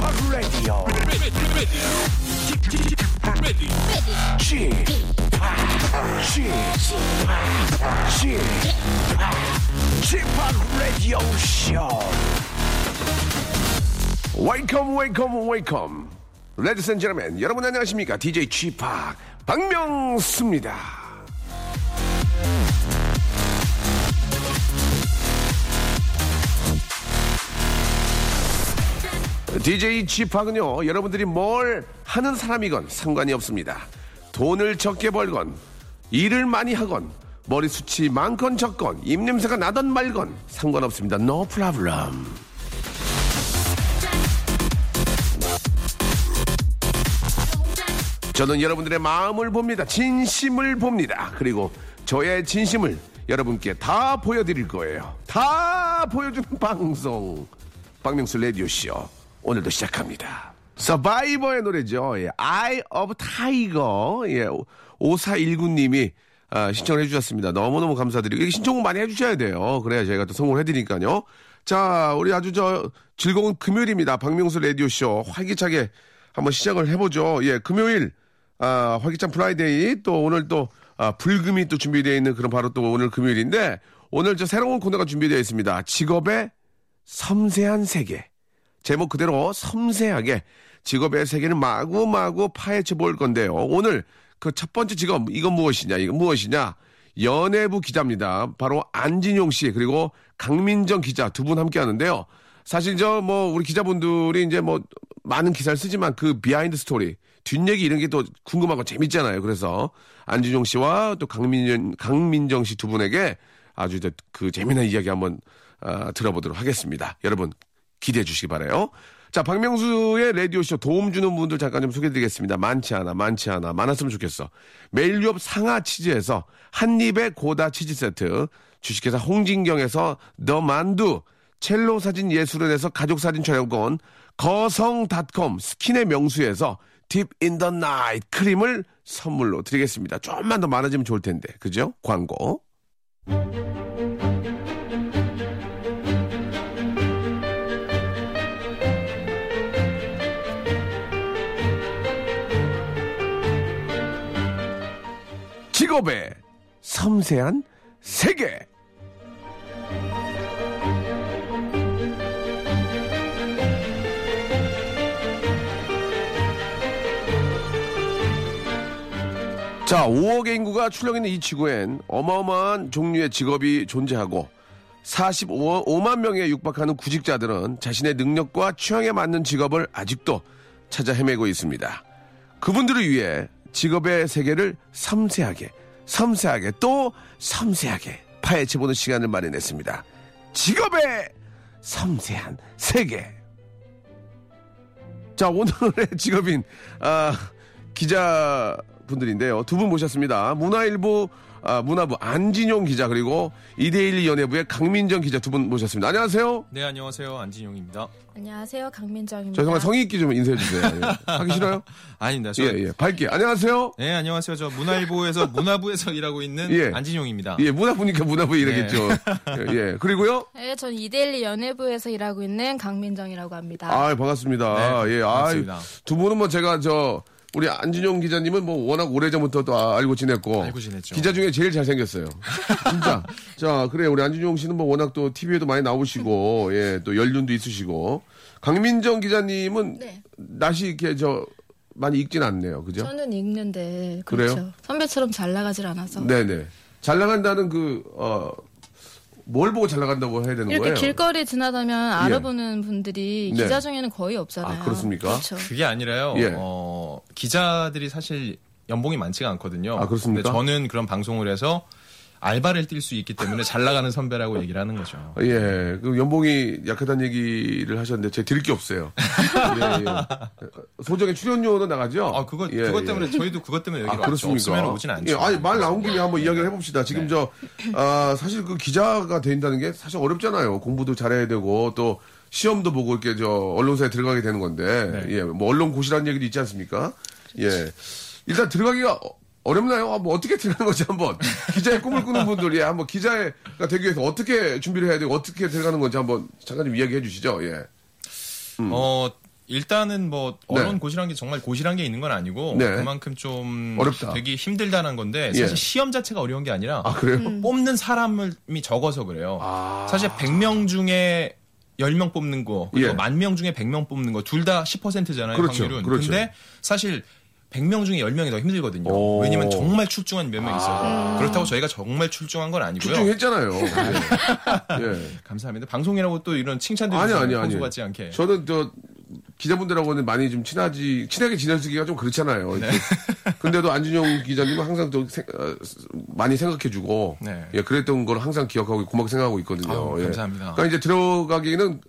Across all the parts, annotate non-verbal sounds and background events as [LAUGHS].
Welcome to the Chip Radio. Chip, Chip, Chip, Radio Show. Welcome, welcome, welcome. Ladies and gentlemen, 여러분 안녕하십니까? DJ Chip 박명수입니다. DJ 지팍은요, 여러분들이 뭘 하는 사람이건 상관이 없습니다. 돈을 적게 벌건, 일을 많이 하건, 머리숱이 많건 적건, 입냄새가 나던 말건, 상관없습니다. No problem. 저는 여러분들의 마음을 봅니다. 진심을 봅니다. 그리고 저의 진심을 여러분께 다 보여드릴 거예요. 다 보여주는 방송. 박명수 라디오쇼. 오늘도 시작합니다. 서바이버의 노래죠. 예, Eye of Tiger. 예, 5419님이 아, 신청을 해주셨습니다. 너무너무 감사드리고. 신청을 많이 해주셔야 돼요. 그래야 저희가 또 성공을 해드리니까요. 자, 우리 아주 저 즐거운 금요일입니다. 박명수 라디오쇼 활기차게 한번 시작을 해보죠. 예, 금요일, 아, 활기찬 Friday 또 오늘 또 아, 불금이 또 준비되어 있는 그런 바로 또 오늘 금요일인데 오늘 저 새로운 코너가 준비되어 있습니다. 직업의 섬세한 세계. 제목 그대로 섬세하게 직업의 세계를 마구마구 파헤쳐 볼 건데요. 오늘 그 첫 번째 직업 이건 무엇이냐? 이건 무엇이냐? 연예부 기자입니다. 바로 안진용 씨 그리고 강민정 기자 두 분 함께 하는데요. 사실 저 뭐 우리 기자분들이 이제 뭐 많은 기사를 쓰지만 그 behind story 뒷얘기 이런 게 또 궁금하고 재밌잖아요. 그래서 안진용 씨와 또 강민정 강민정 씨 두 분에게 아주 그 재미난 이야기 한번 어, 들어보도록 하겠습니다. 여러분 기대해 주시기 바래요. 자, 박명수의 라디오쇼 도움 주는 분들 잠깐 좀 소개해 드리겠습니다. 많지 않아, 많지 않아. 많았으면 좋겠어. 매일 유업 상하 치즈에서 한입의 고다 치즈 세트, 주식회사 홍진경에서 더 만두, 첼로 사진 예술원에서 가족 사진 촬영권, 거성닷컴 스킨의 명수에서 딥 인 더 나이트 크림을 선물로 드리겠습니다. 좀만 더 많아지면 좋을 텐데. 그죠? 광고. 직업의 섬세한 세계. 자, 5억의 인구가 출렁이는 이 지구엔 어마어마한 종류의 직업이 존재하고 45만 명에 육박하는 구직자들은 자신의 능력과 취향에 맞는 직업을 아직도 찾아 헤매고 있습니다. 그분들을 위해 직업의 세계를 섬세하게, 섬세하게 또 섬세하게 파헤쳐보는 시간을 마련했습니다. 직업의 섬세한 세계. 자, 오늘의 [LAUGHS] 직업인, 아, 기자분들인데요. 두 분 모셨습니다. 문화일보 아, 문화부 안진용 기자 그리고 이데일리 연예부의 강민정 기자 두 분 모셨습니다. 안녕하세요. 네, 안녕하세요. 안진용입니다. 안녕하세요, 강민정입니다. 죄송한 성의 있게 좀 인사해 주세요. 예. 하기 싫어요? [LAUGHS] 아닙니다. 저, 예, 예. 밝게. 안녕하세요. 네, 안녕하세요. 저 문화일보에서 [LAUGHS] 문화부에서 일하고 있는 예. 안진용입니다. 예, 문화부니까 문화부 이러겠죠. 예, 예. 그리고요. 네, 전 이데일리 연예부에서 일하고 있는 강민정이라고 합니다. 아, 반갑습니다. 네, 예, 아, 반갑습니다. 두 분은 뭐 제가 저 우리 안진용 기자님은 뭐 워낙 오래전부터 또 아- 알고 지냈고 알고 지냈죠. 기자 중에 제일 잘생겼어요. 진짜. [LAUGHS] 자, 그래 우리 안진용 씨는 뭐 워낙 또 TV에도 많이 나오시고 예, 또 연륜도 있으시고 강민정 기자님은 네. 낯이 이렇게 저 많이 익진 않네요. 그죠? 저는 읽는데 그래요? 그렇죠. 선배처럼 잘 나가질 않아서 네, 네. 잘 나간다는 그 어, 뭘 보고 잘 나간다고 해야 되는 이렇게 거예요? 예. 길거리 지나다면 알아보는 분들이 네. 기자 중에는 거의 없잖아요. 아, 그렇습니까? 그렇죠. 그게 아니라요. 예. 어, 기자들이 사실 연봉이 많지가 않거든요. 아, 그렇습니까? 저는 그런 방송을 해서 알바를 뛸 수 있기 때문에 잘 나가는 선배라고 얘기를 하는 거죠. 예, 그 연봉이 약하다는 얘기를 하셨는데 제가 드릴 게 없어요. 예, 예. 소정의 출연료는 나가죠? 아, 그거, 예, 그것 예. 때문에 저희도 그것 때문에 여기 아. 그렇습니까? 없으면 오진 않죠. 예, 아니, 말 나온 김에 한번 이야기를 해봅시다. 지금 네. 저, 아, 사실 그 기자가 된다는 게 사실 어렵잖아요. 공부도 잘해야 되고, 또 시험도 보고 이렇게 저, 언론사에 들어가게 되는 건데, 네. 예, 뭐 언론 고시라는 얘기도 있지 않습니까? 예. 일단 들어가기가 어- 어렵나요? 아, 뭐 어떻게 들어가는 거지 한번. [LAUGHS] 기자의 꿈을 꾸는 분들이 한번 기자가 되기 위해서 어떻게 준비를 해야 되고, 어떻게 들어가는 건지 한번 잠깐 좀 이야기해 주시죠. 예. 어 일단은 뭐 언론 네. 고시란 게 정말 고시란 게 있는 건 아니고 네. 그만큼 좀 어렵다. 되게 힘들다는 건데 예. 사실 시험 자체가 어려운 게 아니라 아, 그래요? 뽑는 사람이 적어서 그래요. 아. 사실 100명 중에 10명 뽑는 거 그리고 예. 만명 중에 100명 뽑는 거 둘 다 10%잖아요, 그렇죠, 확률은. 그렇죠. 근데 사실 100명 중에 10명이 더 힘들거든요. 오. 왜냐면 정말 출중한 몇 명 있어요. 그렇다고 저희가 정말 출중한 건 아니고요. 출중했잖아요. 예. [LAUGHS] 예. 감사합니다. 방송이라고 또 이런 칭찬들 아니, 아니, 아니. 같지 않게. 저는 저 기자분들하고는 많이 좀 친하지 친하게 지내기가 좀 그렇잖아요. 네. 근데도 안준영 기자님은 항상 또 생- 어, 많이 생각해주고 네. 예 그랬던 걸 항상 기억하고 고맙게 생각하고 있거든요. 아유, 예. 감사합니다. 그러니까 이제 들어가기는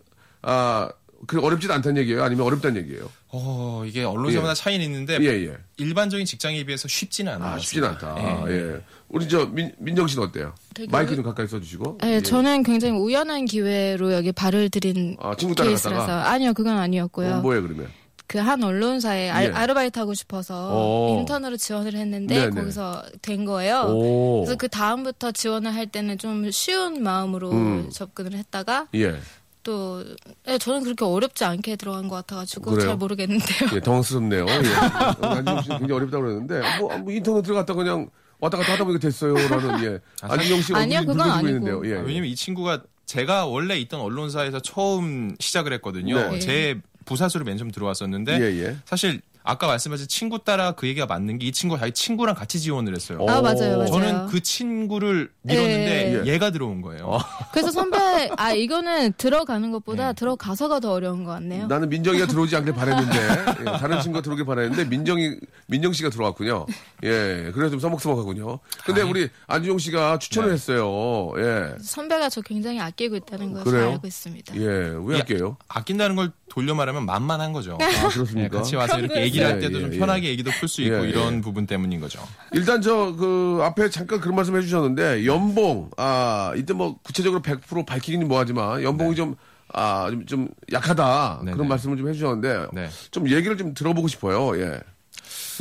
아 그 어렵지도 않다는 얘기예요. 아니면 어렵다는 얘기예요. 어, 이게 언론사마다 예. 차이는 있는데 예 예. 일반적인 직장에 비해서 쉽지는 않아요. 아 쉽진 않다. 예. 예. 우리 저 민, 민정 씨는 어때요? 되게 마이크 우- 좀 가까이 써주시고. 네, 예. 저는 굉장히 우연한 기회로 여기 발을 들인 아, 친구? 케이스라서 아니요 그건 아니었고요. 어, 뭐예요 그러면? 그 한 언론사에 예. 알, 아르바이트 하고 싶어서 오. 인턴으로 지원을 했는데 네네. 거기서 된 거예요. 오. 그래서 그 다음부터 지원을 할 때는 좀 쉬운 마음으로 음. 접근을 했다가 예. 또 네, 저는 그렇게 어렵지 않게 들어간 것 같아가지고 그래요? 잘 모르겠는데요. 예, 당황스럽네요. 예. [LAUGHS] 씨는 굉장히 어렵다고 그러는데, 뭐, 뭐 인터넷 들어갔다 그냥 왔다 갔다 하다 보니까 됐어요. 라는, 예. 안준영 씨 아니요, 그건 아니고. 있는데요. 예. 아, 왜냐면 이 친구가 제가 원래 있던 언론사에서 처음 시작을 했거든요. 네. 제 부사수로 맨 처음 들어왔었는데 예, 예. 사실 아까 말씀하신 친구 따라 그 얘기가 맞는 게 이 친구가 자기 친구랑 같이 지원을 했어요. 어. 아 맞아요, 맞아요. 저는 그 친구를 밀었는데 예. 얘가 들어온 거예요. 그래서 선배 아 이거는 들어가는 것보다 들어가서가 더 어려운 것 같네요. 나는 민정이가 들어오지 않길 바랬는데, 예, 다른 친구가 들어오길 바랬는데, 민정이, 민정 씨가 들어왔군요. 예, 그래서 좀 서먹서먹하군요. 근데 우리 안준영 씨가 추천을 네. 했어요. 예. 선배가 저 굉장히 아끼고 있다는 것을? 알고 있습니다. 예, 왜 이- 할게요? 아낀다는 걸 돌려 말하면 만만한 거죠. 아, 그렇습니까? 예, 같이 와서 이렇게 얘기를 할 예, 때도 예, 좀 예. 편하게 얘기도 풀 수 있고 예, 이런 예. 부분 때문인 거죠. 일단 저 그 앞에 잠깐 그런 말씀 해주셨는데 연봉 아 이때 뭐 구체적으로 100% 밝히긴 뭐하지만 연봉이 좀 아, 좀, 좀 약하다. 네, 그런 네. 말씀을 좀 해주셨는데, 네. 좀 얘기를 좀 들어보고 싶어요, 예.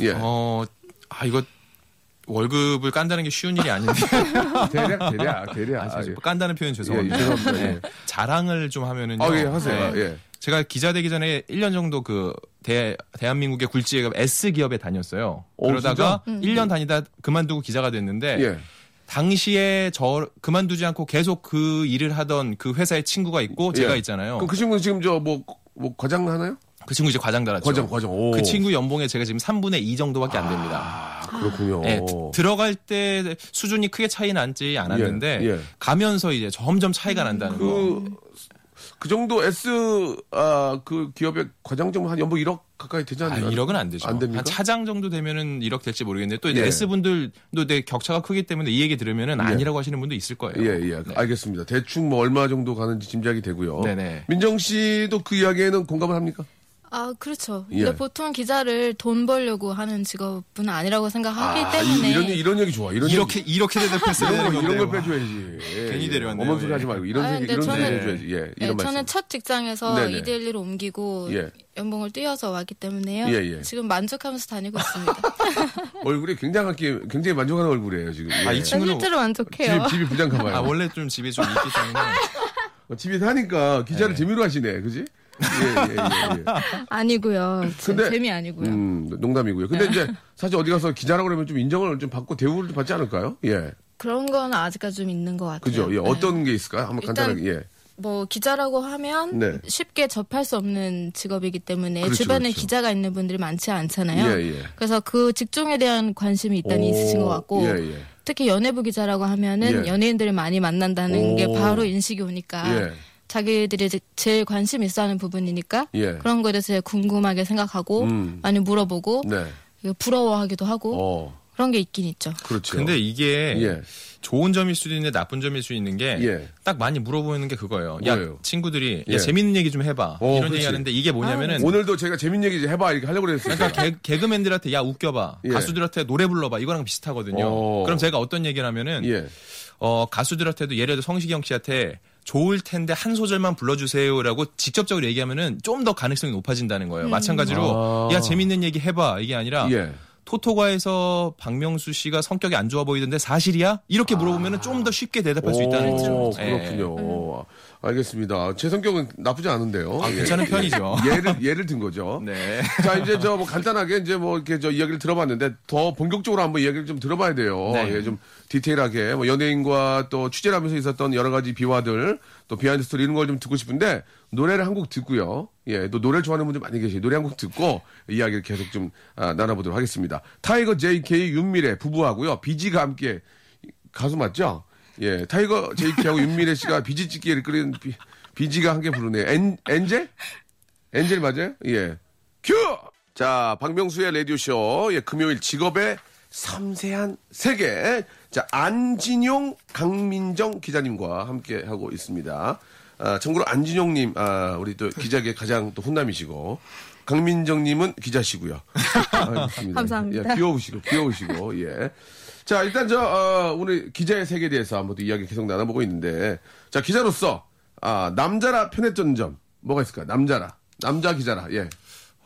예. 어, 아, 이거 월급을 깐다는 게 쉬운 일이 아닌데. [LAUGHS] 대략, 대략, 대략. 아, 예. 깐다는 표현 죄송합니다. 예, 죄송합니다. 예. 자랑을 좀 하면은요. 아, 예, 하세요. 네. 예. 제가 기자 되기 전에 1년 정도 그 대, 대한민국의 굴지기업 S 기업에 다녔어요. 오, 그러다가 1년 다니다 그만두고 기자가 됐는데 예. 당시에 저 그만두지 않고 계속 그 일을 하던 그 회사의 친구가 있고 제가 예. 있잖아요. 그럼 그 친구는 지금 저 뭐, 뭐 과장 하나요? 그 친구 이제 과장 달았죠. 과장, 과장. 오. 그 친구 연봉에 제가 지금 3분의 2 정도밖에 안 됩니다. 아, 그렇군요. 예, 들어갈 때 수준이 크게 차이 나지 않았는데 예, 예. 가면서 이제 점점 차이가 난다는 거. 그, 그 정도 S, 아, 그 기업의 과장 정도 한 연봉 1억 가까이 되지 아, 않나요? 1억은 안 되죠. 안 됩니까? 한 차장 정도 되면은 1억 될지 모르겠는데 또 이제 예. S분들도 내 격차가 크기 때문에 이 얘기 들으면은 아니라고 하시는 분도 있을 거예요. 예, 예. 네. 알겠습니다. 대충 뭐 얼마 정도 가는지 짐작이 되고요. 네네. 민정 씨도 그 이야기에는 공감을 합니까? 아 그렇죠. 예. 근데 보통 기자를 돈 벌려고 하는 직업은 아니라고 생각하기 아, 때문에 이, 런 이런 얘기 좋아. 이런 이렇게 얘기, 이렇게 대답했어야 이런. 이런 걸 빼줘야지. 예, 괜히 예. 데려왔네요. 어머니 소리 예. 하지 말고 이런 아, 얘기 이런 저는- 얘기 해줘야지. 예, 네, 이런 말씀. 저는 첫 직장에서. 이 대1로 옮기고 예. 연봉을 뛰어서 왔기 때문에요. 예, 예. 지금 만족하면서 다니고 있습니다. [LAUGHS] 얼굴이 굉장하게 굉장히 만족하는 얼굴이에요 지금. 아, 이 예. 친구는 실제로 만족해요. 집, 집이 부장가 봐요. 아, 원래 좀 집에 좀 있기 때문에. 어, 집에 사니까 기자를 네. 재미로 하시네, 그지? 예, 예, 예, 예. 아니고요. 제- 근데- 재미 아니고요. 음, 농담이고요. 근데 이제 사실 어디 가서 기자라고 그러면 좀 인정을 좀 받고 대우를 좀 받지 않을까요? 예. 그런 건 아직까지 좀 있는 것 같아요. 그죠? 예. 네. 어떤 게 있을까요? 한번 간단하게, 예. 뭐 기자라고 하면 네. 쉽게 접할 수 없는 직업이기 때문에 그렇죠, 주변에 그렇죠. 기자가 있는 분들이 많지 않잖아요. 예, 예. 그래서 그 직종에 대한 관심이 일단 오, 있으신 것 같고 예, 예. 특히 연예부 기자라고 하면은 예. 연예인들을 많이 만난다는 오. 게 바로 인식이 오니까 예. 자기들이 제일 관심 있어하는 부분이니까 예. 그런 거에 대해서 제일 궁금하게 생각하고 음. 많이 물어보고 네. 부러워하기도 하고 어, 그런 게 있긴 있죠. 그렇죠. 근데 이게 예. 좋은 점일 수도 있는데 나쁜 점일 수 있는 게딱 예. 많이 물어보는 게 그거예요. 뭐예요? 야 친구들이 예. 야 재밌는 얘기 좀 해봐 어, 이런 그렇지. 얘기 하는데 이게 뭐냐면은 오늘도 제가 재밌는 얘기 해봐 이렇게 하려고 그랬어요. 그러니까 개, 개그맨들한테 야 웃겨봐 예. 가수들한테 노래 불러봐 이거랑 비슷하거든요. 어. 그럼 제가 어떤 얘기를 하면은 예. 어, 가수들한테도 예를 들어 성시경 씨한테 좋을 텐데 한 소절만 불러주세요라고 직접적으로 얘기하면은 좀 더 가능성이 높아진다는 거예요. 마찬가지로 아. 야 재밌는 얘기 해봐 이게 아니라 예. 토토가에서 박명수 씨가 성격이 안 좋아 보이던데 사실이야? 이렇게 물어보면은 좀더 쉽게 대답할 수 있다는 오, 거죠. 예. 그렇군요. 알겠습니다. 제 성격은 나쁘지 않은데요. 예. 괜찮은 편이죠. [LAUGHS] 예를 예를 든 거죠. 네. 자 이제 저 뭐 간단하게 이제 뭐 이렇게 저 이야기를 들어봤는데 더 본격적으로 한번 이야기를 좀 들어봐야 돼요. 네. 예, 좀 디테일하게 뭐 연예인과 또 취재를 하면서 있었던 여러 가지 비화들 또 behind story 이런 걸 좀 듣고 싶은데 노래를 한 곡 듣고요. 예, 또 노래 좋아하는 분들 많이 계셔요 노래 한 곡 듣고 이야기를 계속 좀 아, 나눠보도록 하겠습니다. 타이거 JK 윤미래 부부하고요. 비지가 함께 가수 맞죠? 예, 타이거 JK하고 윤미래 씨가 [LAUGHS] 비지 찌개를 끓인 비, 비지가 함께 부르네요. 엔, Angel? Angel 맞아요? 예. 큐! 자, 박명수의 라디오쇼. 예, 금요일 직업의 섬세한 세계. 자, 안진용, 강민정 기자님과 함께 하고 있습니다. 아, 참고로 안진용님, 아, 우리 또 기자계 가장 또 훈남이시고, 강민정님은 기자시고요. 아. [LAUGHS] 감사합니다. 예, 귀여우시고, 귀여우시고, 예. 자, 일단 저, 어, 오늘 기자의 세계에 대해서 한번 또 이야기 계속 나눠보고 있는데, 자, 기자로서, 아, 남자라 편했던 점, 뭐가 있을까요? 남자라. 남자 기자라, 예.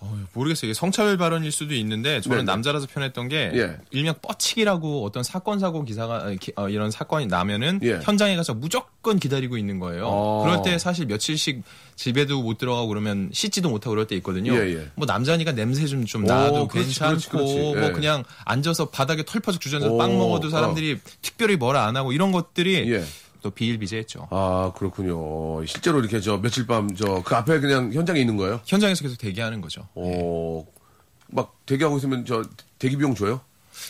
어, 모르겠어요. 이게 성차별 발언일 수도 있는데 저는 네네. 남자라서 편했던 게 예. 일명 뻗치기라고 어떤 사건 사고 기사가 어, 기- 어, 이런 사건이 나면은 예. 현장에 가서 무조건 기다리고 있는 거예요. 어. 그럴 때 사실 며칠씩 집에도 못 들어가고 그러면 씻지도 못하고 그럴 때 있거든요. 예, 예. 뭐 남자니까 냄새 좀좀 오, 나도 괜찮고 그렇지, 그렇지. 뭐 예. 그냥 앉아서 바닥에 털퍼석 주저앉아서 오, 빵 먹어도 사람들이 특별히 뭐라 안 하고 이런 것들이 예. 또 비일비재했죠. 아, 그렇군요. 실제로 이렇게 저 며칠 밤 저 그 앞에 그냥 현장에 있는 거예요? 현장에서 계속 대기하는 거죠. 어, 막 대기하고 있으면 저 대기 비용 줘요?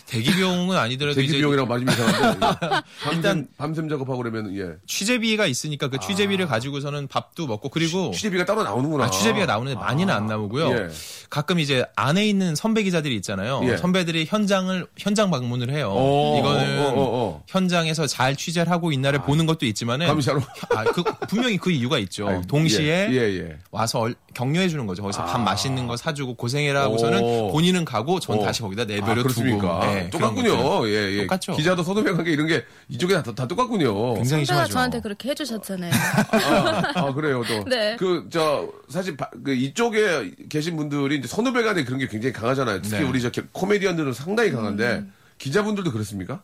대기 비용은 아니더라도 대기 이제 비용이라고 맞으면 이상한데. [LAUGHS] 예. 밤샘, 일단- 밤샘 작업하고 그러면 예. 취재비가 있으니까 그 취재비를 가지고서는 밥도 먹고 그리고 취 재비가 따로 나오는구나. 아, 취재비가 나오는데 많이는 안 나오고요. 예. 가끔 이제 안에 있는 선배 기자들이 있잖아요. 예. 선배들이 현장을 현장 방문을 해요. 어, 이거는 어, 어, 어. 현장에서 잘 취재를 하고 있나를 보는 것도 있지만은 감시하러? [LAUGHS] 아, 그 분명히 그 이유가 있죠. 아이, 동시에 예, 예, 예. 와서 얼- 격려해 주는 거죠. 거기서 밥 맛있는 거 사주고 고생해라 하고서는 오. 본인은 가고 전 어. 다시 거기다 아, 내버려 두고 그렇습니까? 네. 똑같군요. 예, 예. 똑같죠. 기자도 서도백 관계 이런 게 이쪽에 다, 다 똑같군요. 굉장히 심하죠. 저한테 그렇게 해주셨잖아요. [LAUGHS] 아, 아, 그래요, 또. 네. 그, 저, 사실, 바- 그 이쪽에 계신 분들이 이제 선후배 간에 그런 게 굉장히 강하잖아요. 특히 네. 우리 저 코미디언들은 상당히 강한데, 음. 기자분들도 그렇습니까?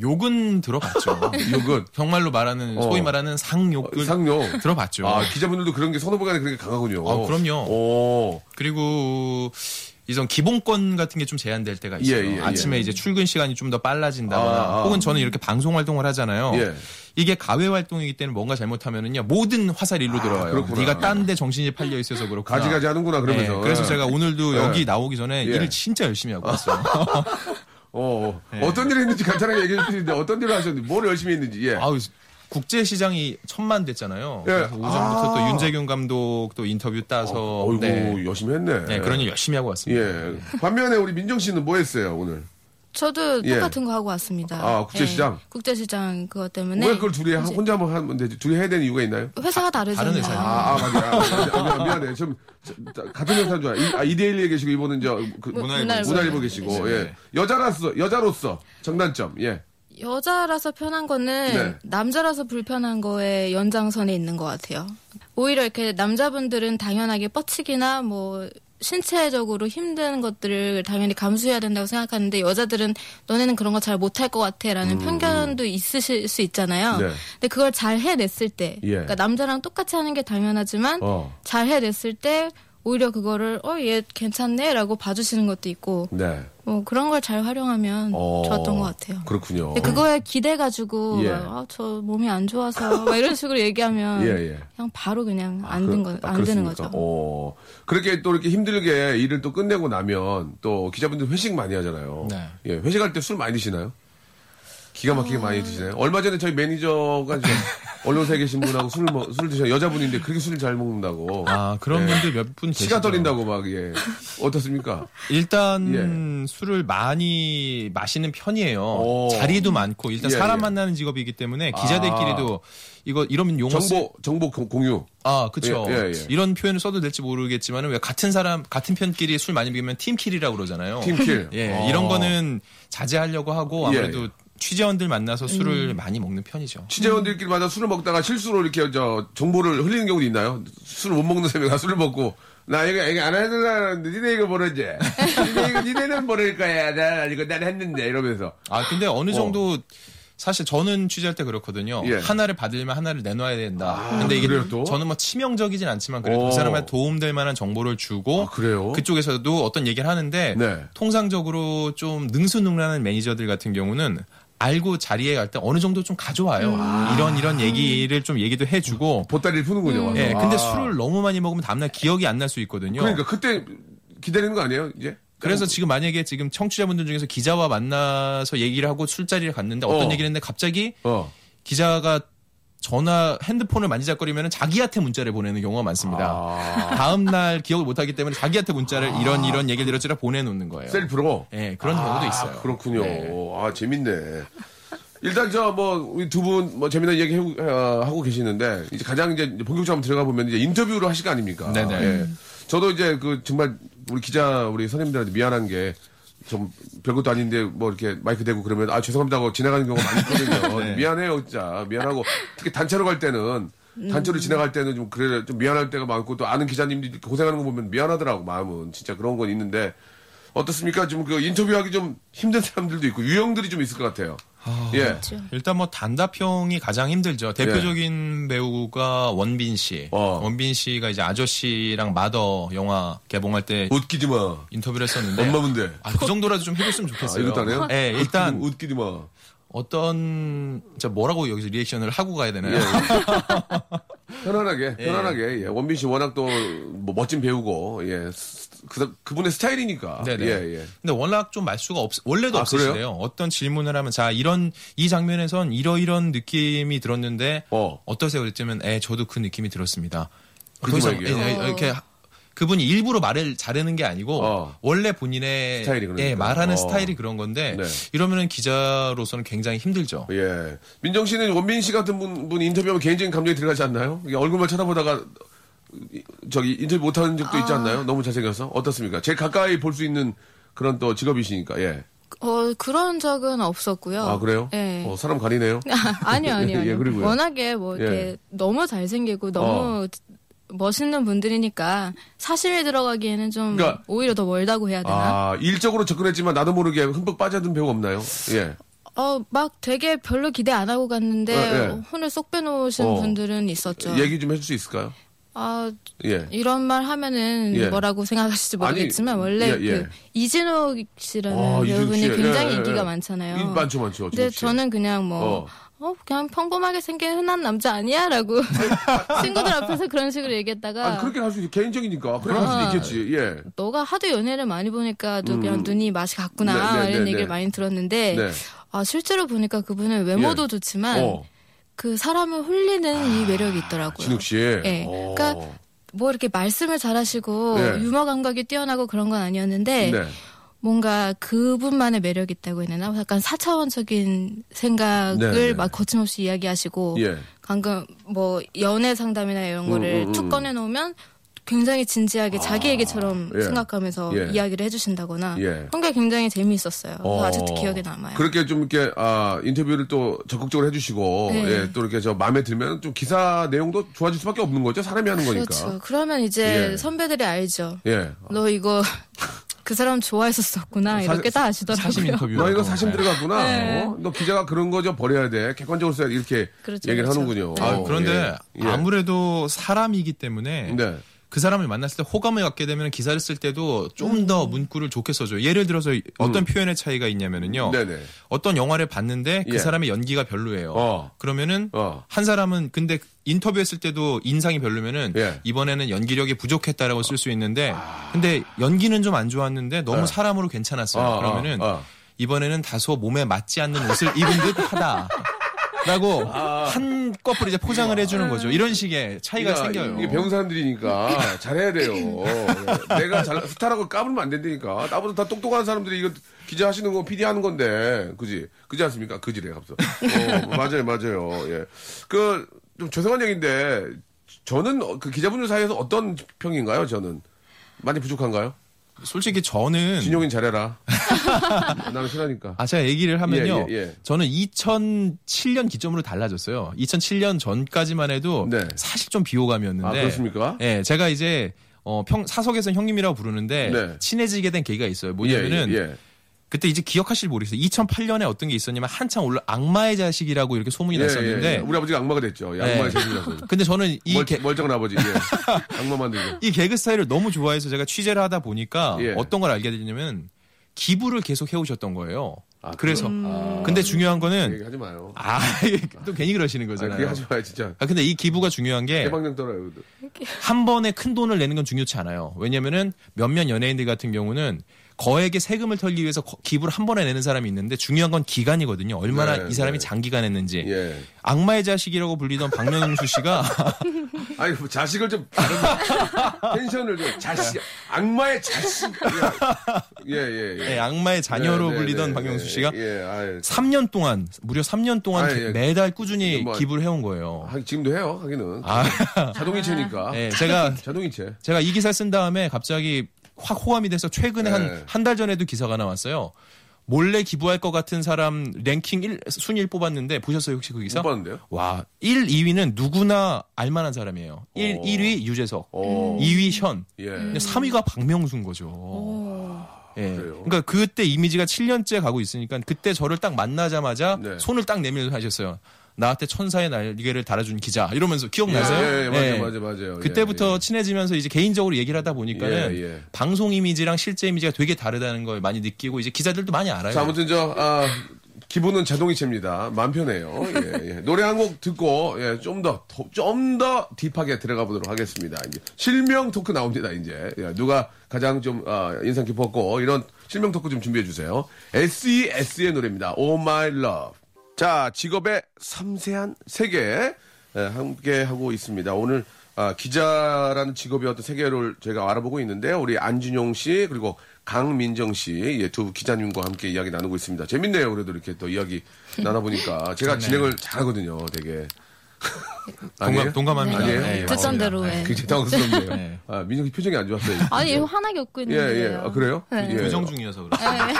욕은 들어봤죠. [LAUGHS] 욕은. 정말로 말하는 어. 소위 말하는 상욕을 상용. 들어봤죠. 아, 기자분들도 그런 게 선후배 간에 그런 게 강하군요. 아, 그럼요. 오. 그리고 이런 기본권 같은 게 좀 제한될 때가 있어요. 예, 예, 아침에 예. 이제 출근 시간이 좀 더 빨라진다거나 아, 아. 혹은 저는 이렇게 방송 활동을 하잖아요. 예. 이게 가외 활동이기 때문에 뭔가 잘못하면은요 모든 화살이 일로 들어와요. 아, 그렇구나. 네가 딴 데 정신이 팔려 있어서 그렇구나. 가지가지 하는구나, 그러면서. 네, 그래서 예. 제가 오늘도 예. 여기 나오기 전에 예. 일을 진짜 열심히 하고 왔어요. [LAUGHS] 어, 네. 어떤 일을 했는지 간단하게 얘기해 주시는데, 어떤 일을 하셨는지, 뭘 열심히 했는지, 예. 아우 국제 시장이 천만 됐잖아요. 예. 그래서 오전부터 아. 또 윤재균 감독 또 인터뷰 따서 어이구, 네. 열심히 했네. 네, 그런 일 열심히 하고 왔습니다. 예. 반면에 우리 민정 씨는 뭐 했어요, 오늘? 저도 예. 똑같은 거 하고 왔습니다. 아, 국제시장? 네, 국제시장 그것 때문에 왜 그걸 둘이 하- 이제 혼자 한번 하면 되지? 둘이 해야 되는 이유가 있나요? 회사가 다르잖아요. 다른 회사예요. 아, 아 맞아. 아, 아, 미안, 미안해. 좀, 저, 저, 같은 회사인 줄 알아. 이- 아, 이데일리에 계시고, 이번은 저, 그, 뭐, 문화일보. 문화일보. 문화일보 계시고, 네. 예. 여자로서, 여자로서, 장단점, 예. 여자라서 편한 거는 네. 남자라서 불편한 거에 연장선에 있는 것 같아요. 오히려 이렇게 남자분들은 당연하게 뻗치기나 뭐 신체적으로 힘든 것들을 당연히 감수해야 된다고 생각하는데 여자들은 너네는 그런 거 잘 못할 것 같아라는 편견도 있으실 수 있잖아요. 음. 네. 근데 그걸 잘 해냈을 때, 예. 그러니까 남자랑 똑같이 하는 게 당연하지만 어. 잘 해냈을 때 오히려 그거를 어 얘 괜찮네라고 봐주시는 것도 있고 네. 뭐 그런 걸 잘 활용하면 어. 좋았던 것 같아요. 그렇군요. 그거에 기대 가지고 예. 아, 저 몸이 안 좋아서 막 이런 식으로 얘기하면 예, 예. 그냥 바로 그냥 안, 그- 된 거, 아, 안 되는? 거죠. 어. 그렇게 또 이렇게 힘들게 일을 또 끝내고 나면 또 기자분들 회식 많이 하잖아요. 네. 예. 회식할 때 술 많이 드시나요? 기가 막히게 어. 많이 드시나요? 얼마 전에 저희 매니저가 저 [LAUGHS] 언론사에 계신 분하고 술, 먹, 술 드셔 여자분인데 그렇게 술을 잘 먹는다고. 아 그런 예. 분들 몇 분 계시죠. 치가 떨린다고 막, 예. 어떻습니까? 일단 술을 많이 마시는 편이에요. 오. 자리도 많고 일단 예, 사람 예. 만나는 직업이기 때문에 기자들끼리도 이거 이런 용어 쓰... 정보, 정보 공- 공유. 아 그렇죠. 예, 예, 예. 이런 표현을 써도 될지 모르겠지만 왜 같은 사람 같은 편끼리 술 많이 먹으면 팀킬이라고 그러잖아요. 팀킬. [LAUGHS] 예, 어. 이런 거는 자제하려고 하고 예, 아무래도 예. 취재원들 만나서 술을 많이 먹는 편이죠. 취재원들끼리 만나 술을 먹다가 실수로 이렇게 저 정보를 흘리는 경우도 있나요? 술을 못 먹는 사람이 가 술을 먹고 나 이거 이거 안 하는 사람 니네 이거 모르지? 니네 이거 니네는 모를 거야. 나 이거 난 했는데 이러면서 아 근데 어느 정도 사실 저는 취재할 때 그렇거든요. 예. 하나를 받으려면 하나를 내놔야 된다. 아, 근데 이게 그래요, 또? 저는 뭐 치명적이진 않지만 그래도 오. 그 사람한테 도움될 만한 정보를 주고 아, 그래요? 그쪽에서도 어떤 얘기를 하는데 네. 통상적으로 좀 능수능란한 매니저들 같은 경우는 알고 자리에 갈 때 어느 정도 좀 가져와요. 이런 이런 얘기를 좀 얘기도 해주고. 보따리를 푸는군요. 와서. 예, 근데 아. 술을 너무 많이 먹으면 다음날 기억이 안 날 수 있거든요. 그러니까 그때 기다리는 거 아니에요? 이제? 그래서 지금 만약에 지금 청취자분들 중에서 기자와 만나서 얘기를 하고 술자리를 갔는데 어떤 어. 얘기를 했는데 갑자기 어. 기자가 전화 핸드폰을 만지작거리면 자기한테 문자를 보내는 경우가 많습니다. 아. 다음 날 기억을 못 하기 때문에 자기한테 문자를 이런 이런 얘기를 들었지라 보내놓는 거예요. 셀프로? 예, 그런 경우도 있어요. 그렇군요. 네. 아, 재밌네. 일단 저뭐 우리 두분 뭐 재미난 얘기 해, 어, 하고 계시는데 이제 가장 이제 본격적으로 한번 들어가 보면 이제 인터뷰를 하실 거 아닙니까? 네네. 예. 저도 이제 그 정말 우리 기자 우리 선생님들한테 미안한 게 좀 별것도 아닌데 뭐 이렇게 마이크 대고 그러면 아 죄송합니다 하고 지나가는 경우가 많이 있거든요. [LAUGHS] 네. 미안해요 진짜 미안하고 특히 단체로 갈 때는 단체로 지나갈 때는 좀 그래 좀 미안할 때가 많고 또 아는 기자님들이 고생하는 거 보면 미안하더라고 마음은 진짜 그런 건 있는데 어떻습니까? 좀그 인터뷰하기 좀 힘든 사람들도 있고 유형들이 좀 있을 것 같아요. 예. 일단 뭐 단답형이 가장 힘들죠. 대표적인 배우가 원빈 씨. 어. 원빈 씨가 이제 아저씨랑 마더 영화 개봉할 때 웃기지 마. 인터뷰를 했었는데 엄마인데. 아, 그 정도라도 좀 해줬으면 아, 좋겠어요. 이것도 안 해요? 네, 일단 웃기지 마. 어떤 진짜 뭐라고 여기서 리액션을 하고 가야 되나요? [LAUGHS] 편안하게, 편안하게. 예. 원빈 씨 워낙 또 뭐 멋진 배우고, 예. 스- 그, 그분의 스타일이니까. 네네. 예, 예. 근데 워낙 좀 말수가 없, 원래도 아, 없으시대요. 그래요? 어떤 질문을 하면, 자, 이런, 이 장면에선 이러이런 느낌이 들었는데, 어. 어. 떠세요 그랬더니, 에, 저도 그 느낌이 들었습니다. 그렇게 더 이상? 예, 예, 이렇게, 하- 그분이 일부러 말을 자르는 게 아니고, 어. 원래 본인의, 스타일이 그러니까. 예, 말하는 어. 스타일이 그런 건데, 네. 이러면은 기자로서는 굉장히 힘들죠. 예. 민정 씨는 원빈 씨 같은 분, 분 인터뷰하면 개인적인 감정이 들어가지 않나요? 얼굴만 쳐다보다가 이- 저기 인터뷰 못하는 적도 있지 않나요? 너무 잘생겨서? 어떻습니까? 제일 가까이 볼 수 있는 그런 또 직업이시니까, 예. 어, 그런 적은 없었고요. 아, 그래요? 네. 어, 사람 가리네요. [LAUGHS] 아니요, [LAUGHS] 아니요. 예, 아니요. 그리고요. 워낙에 뭐 이렇게 예. 너무 잘생기고 너무 멋있는 분들이니까 사심이 들어가기에는 좀 그러니까- 오히려 더 멀다고 해야 되나? 아, 일적으로 접근했지만 나도 모르게 흠뻑 빠져든 배우 없나요? 예. 어, 막 되게 별로 기대 안 하고 갔는데 예, 예. 혼을 쏙 빼놓으신 어. 분들은 있었죠. 얘기 좀 해줄 수 있을까요? 아, 예. 이런 말 하면은 예. 뭐라고 생각하실지 모르겠지만 아니, 원래 예, 예. 그 이진욱 씨라는 아, 이준욱 배우분이 씨. 굉장히 예, 예, 인기가 예. 많잖아요. 이- 많죠, 많죠. 근데. 저는 그냥 뭐 어. 어. 그냥 평범하게 생긴 흔한 남자 아니야라고 [LAUGHS] 친구들 앞에서 그런 식으로 얘기했다가 아니, 그렇게 할 수 있, 개인적이니까. 그렇게 할 아. 수도 있겠지. 예. 너가 하도 연애를 많이 보니까 또 그냥 눈이 맛이 갔구나 네, 네, 이런 네, 얘기를 네. 많이 들었는데 네. 아 실제로 보니까 그분은 외모도 예. 좋지만 어. 그 사람을 홀리는 이 매력이 있더라고요. 진욱 씨. 예. 어. 그러니까 뭐 이렇게 말씀을 잘하시고 네. 유머 감각이 뛰어나고 그런 건 아니었는데 네. 뭔가 그분만의 매력이 있다고 해야 되나? 약간 사차원적인 생각을 네, 네. 막 거침없이 이야기하시고 예. 방금 뭐 연애 상담이나 이런 거를 음, 음, 툭 음. 꺼내놓으면 굉장히 진지하게 자기 얘기처럼 예. 생각하면서 예. 이야기를 해주신다거나 예. 그런 게 굉장히 재미있었어요. 어. 아직도 기억에 남아요. 그렇게 좀 이렇게 아 인터뷰를 또 적극적으로 해주시고 네. 예, 또 이렇게 저 마음에 들면 좀 기사 내용도 좋아질 수밖에 없는 거죠 사람이 하는 거니까 그렇죠. 그러면 이제 예. 선배들이 알죠. 예. 너 이거 [LAUGHS] 그 사람 좋아했었었구나 사- 이렇게 다 아시더라고요. 사심 인터뷰. 너 이거 사심 들어갔구나. 네. 어? 너 기자가 그런 거 좀 버려야 돼. 객관적으로 써야 돼. 이렇게 그렇죠, 얘기를 그렇죠. 하는군요. 네. 아, 어, 그런데 예. 예. 아무래도 사람이기 때문에 네. 그 사람을 만났을 때 호감을 갖게 되면 기사를 쓸 때도 좀 더 문구를 좋게 써줘요. 예를 들어서 어떤 표현의 차이가 있냐면은요. 음. 네네. 어떤 영화를 봤는데 그 예. 사람의 연기가 별로예요. 어. 그러면은 어. 한 사람은 근데 인터뷰했을 때도 인상이 별로면은 예. 이번에는 연기력이 부족했다라고 쓸 수 있는데 근데 연기는 좀 안 좋았는데 너무 예. 사람으로 괜찮았어요. 어, 그러면은 어, 어. 이번에는 다소 몸에 맞지 않는 옷을 입은 듯하다. [LAUGHS] 라고 한꺼풀 이제 포장을 해주는 거죠. 이런 식의 차이가 그러니까 생겨요. 이게 배운 사람들이니까 [LAUGHS] 잘해야 돼요. 예. 내가 잘 스타라고 까불면 안 된다니까. 나보다 다 똑똑한 사람들이 이거 기자 하시는 거 PD 하는 건데, 그지? 그지 않습니까? 그지래, 갑자기. 어, 맞아요, 맞아요. 예. 그, 좀 죄송한 얘기인데, 저는 어, 그 기자분들 사이에서 어떤 평인가요, 저는? 많이 부족한가요? 솔직히 저는 진용인 잘해라. [LAUGHS] 나는 싫어하니까. 아 제가 얘기를 하면요. 예, 예, 예. 저는 2007년 기점으로 달라졌어요. 2007년 전까지만 해도 네. 사실 좀 비호감이었는데. 아, 그렇습니까? 예, 제가 이제 어, 평, 사석에서는 형님이라고 부르는데 네. 친해지게 된 계기가 있어요. 뭐냐면은 예, 예. 그때 이제 기억하실 모르겠어요. 2008년에 어떤 게 있었냐면 한창 올라 악마의 자식이라고 이렇게 소문이 예, 났었는데 예, 예. 우리 아버지가 악마가 됐죠. 예, 네. 악마의 자식이라서. [LAUGHS] 근데 저는 이, 멀, 개, 멀쩡한 아버지. 예. [LAUGHS] 악마 만들고. 이 개그 스타일을 너무 좋아해서 제가 취재를 하다 보니까 예. 어떤 걸 알게 되냐면 기부를 계속 해오셨던 거예요. 아, 그래서 아. 근데 중요한 그 거는 얘기 하지 마요. 아, [LAUGHS] 또 괜히 그러시는 아, 거잖아요. 그게 하지 마요, 진짜. 아, 근데 이 기부가 중요한 게한 해방령 떨어요. 번에 큰 돈을 내는 건 중요치 않아요. 왜냐면은 몇몇 연예인들 같은 경우는 거액의 세금을 털기 위해서 거- 기부를 한 번에 내는 사람이 있는데 중요한 건 기간이거든요. 얼마나 네, 이 사람이 네. 장기간 했는지. 예. 악마의 자식이라고 불리던 박명수 씨가 [LAUGHS] 아니, 뭐 자식을 좀 텐션을 좀 자식, 악마의 자식. 예, 예, 예. 네, 악마의 자녀로 네, 네, 불리던 네, 박명수 네, 씨가 예, 아유. 3년 동안 무려 3년 동안 아, 예. 매달 꾸준히 뭐- 기부를 해온 거예요. 하- 지금도 해요, 하기는. 아, 자동이체니까. 네, 제가 자동이체. 제가 이 기사 쓴 다음에 갑자기 확 호감이 돼서 최근에 네. 한한 달 전에도 기사가 나왔어요. 몰래 기부할 것 같은 사람 랭킹 1, 순위 1 뽑았는데 보셨어요 혹시 그 기사? 못 봤는데요? 와, 1, 2위는 누구나 알만한 사람이에요. 1, 오. 1위 유재석, 오. 2위 현, 예. 근데 3위가 박명수인 거죠. 예. 그래요? 그러니까 그때 이미지가 7년째 가고 있으니까 그때 저를 딱 만나자마자 네. 손을 딱 내밀면서 하셨어요. 나한테 천사의 날개를 달아준 기자 이러면서 기억나세요? 예, 예, 맞아요, 예. 맞아요, 맞아요. 그때부터 예, 친해지면서 이제 개인적으로 얘기를 하다 보니까는 예, 예. 방송 이미지랑 실제 이미지가 되게 다르다는 걸 많이 느끼고 이제 기자들도 많이 알아요. 자, 아무튼 저, 아, 기분은 자동이체입니다. 마음 편해요. 예, 예. 노래 한 곡 듣고, 예, 좀 더, 더- 좀 더 딥하게 들어가 보도록 하겠습니다. 이제 실명 토크 나옵니다, 이제. 예, 누가 가장 좀, 아, 인상 깊었고, 이런 실명 토크 좀 준비해 주세요. SES의 노래입니다. Oh My Love. 자, 직업의 섬세한 세계, 예, 함께 하고 있습니다. 오늘, 아, 기자라는 직업의 어떤 세계를 제가 알아보고 있는데요. 우리 안준용 씨, 그리고 강민정 씨, 예, 두 기자님과 함께 이야기 나누고 있습니다. 재밌네요. 그래도 이렇게 또 이야기 나눠보니까. 제가 진행을 잘하거든요, 되게. 동감, 동감합니다. 아니에요? 예, 듣던 맞습니다. 대로 해. 굉장히 당황스럽네요. 네. 아, 민정 씨 표정이 안 좋았어요. 아니 화나게 웃고 예, 있는 예. 거예요. 아, 그래요? 네. 예. 교정 중이어서 그래요.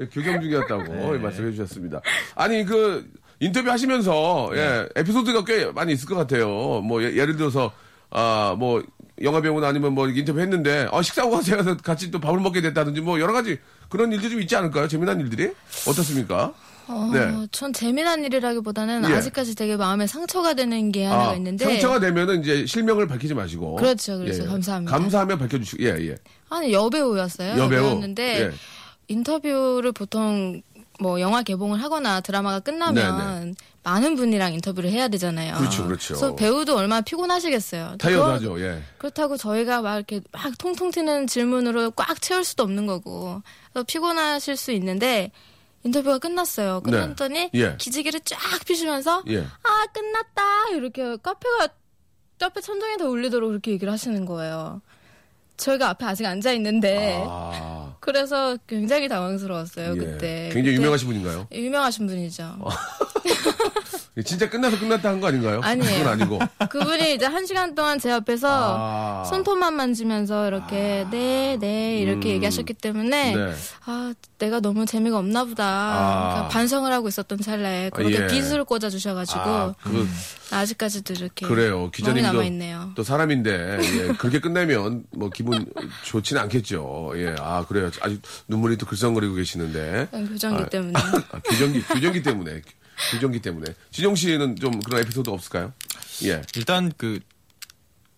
예, 교정 중이었다고 말씀해 주셨습니다. 아니 그 인터뷰 하시면서 예, 에피소드가 꽤 많이 있을 것 같아요. 뭐 예, 를 들어서 아 뭐 영화 배우나 아니면 뭐 인터뷰 했는데 어, 식사하고 해서 같이 또 밥을 먹게 됐다든지 뭐 여러 가지 그런 일도 좀 있지 않을까요? 재미난 일들이 어떻습니까? 어, 네. 전 재미난 일이라기보다는 예. 아직까지 되게 마음에 상처가 되는 게 하나가 아, 있는데 상처가 되면은 이제 실명을 밝히지 마시고 그렇죠, 그렇죠. 감사합니다. 감사하면 밝혀주시고 예 예. 아니 여배우였어요. 여배우. 여배우였는데 예. 인터뷰를 보통 뭐 영화 개봉을 하거나 드라마가 끝나면 많은 분이랑 인터뷰를 해야 되잖아요. 그렇죠, 그렇죠. 그래서 배우도 얼마나 피곤하시겠어요. 타이어도 그거- 하죠. 예. 그렇다고 저희가 막 이렇게 막 통통 튀는 질문으로 꽉 채울 수도 없는 거고 그래서 피곤하실 수 있는데 인터뷰가 끝났어요. 끝났더니 네. 예. 기지개를 쫙 피시면서 예. 아 끝났다 이렇게 카페가 카페 천장에 다 울리도록 그렇게 얘기를 하시는 거예요. 저희가 앞에 아직 앉아 있는데 아, 그래서 굉장히 당황스러웠어요 예. 그때. 굉장히 그때 유명하신 분인가요? 유명하신 분이죠. [LAUGHS] 진짜 끝나서 끝났다 한 거 아닌가요? 아니에요. 그건 아니고. [LAUGHS] 그분이 이제 한 시간 동안 제 옆에서 아. 손톱만 만지면서 이렇게 네, 네 이렇게 음. 얘기하셨기 때문에 네. 아 내가 너무 재미가 없나 보다 아. 그러니까 반성을 하고 있었던 찰나에 그렇게 예. 빗을 꽂아 주셔가지고 아, 그, 아직까지도 이렇게 그래요. 기자님도 남아 있네요. 또 사람인데, 예, 그렇게 끝내면 뭐 기분 좋지는 않겠죠. 예, 아, 그래요. 아직 눈물이 또 글썽거리고 계시는데. 교정기 아, 때문에 아, 교정기, 교정기 때문에. 교정기 때문에. 진영 씨는 좀 그런 에피소드 없을까요? 예. 일단 그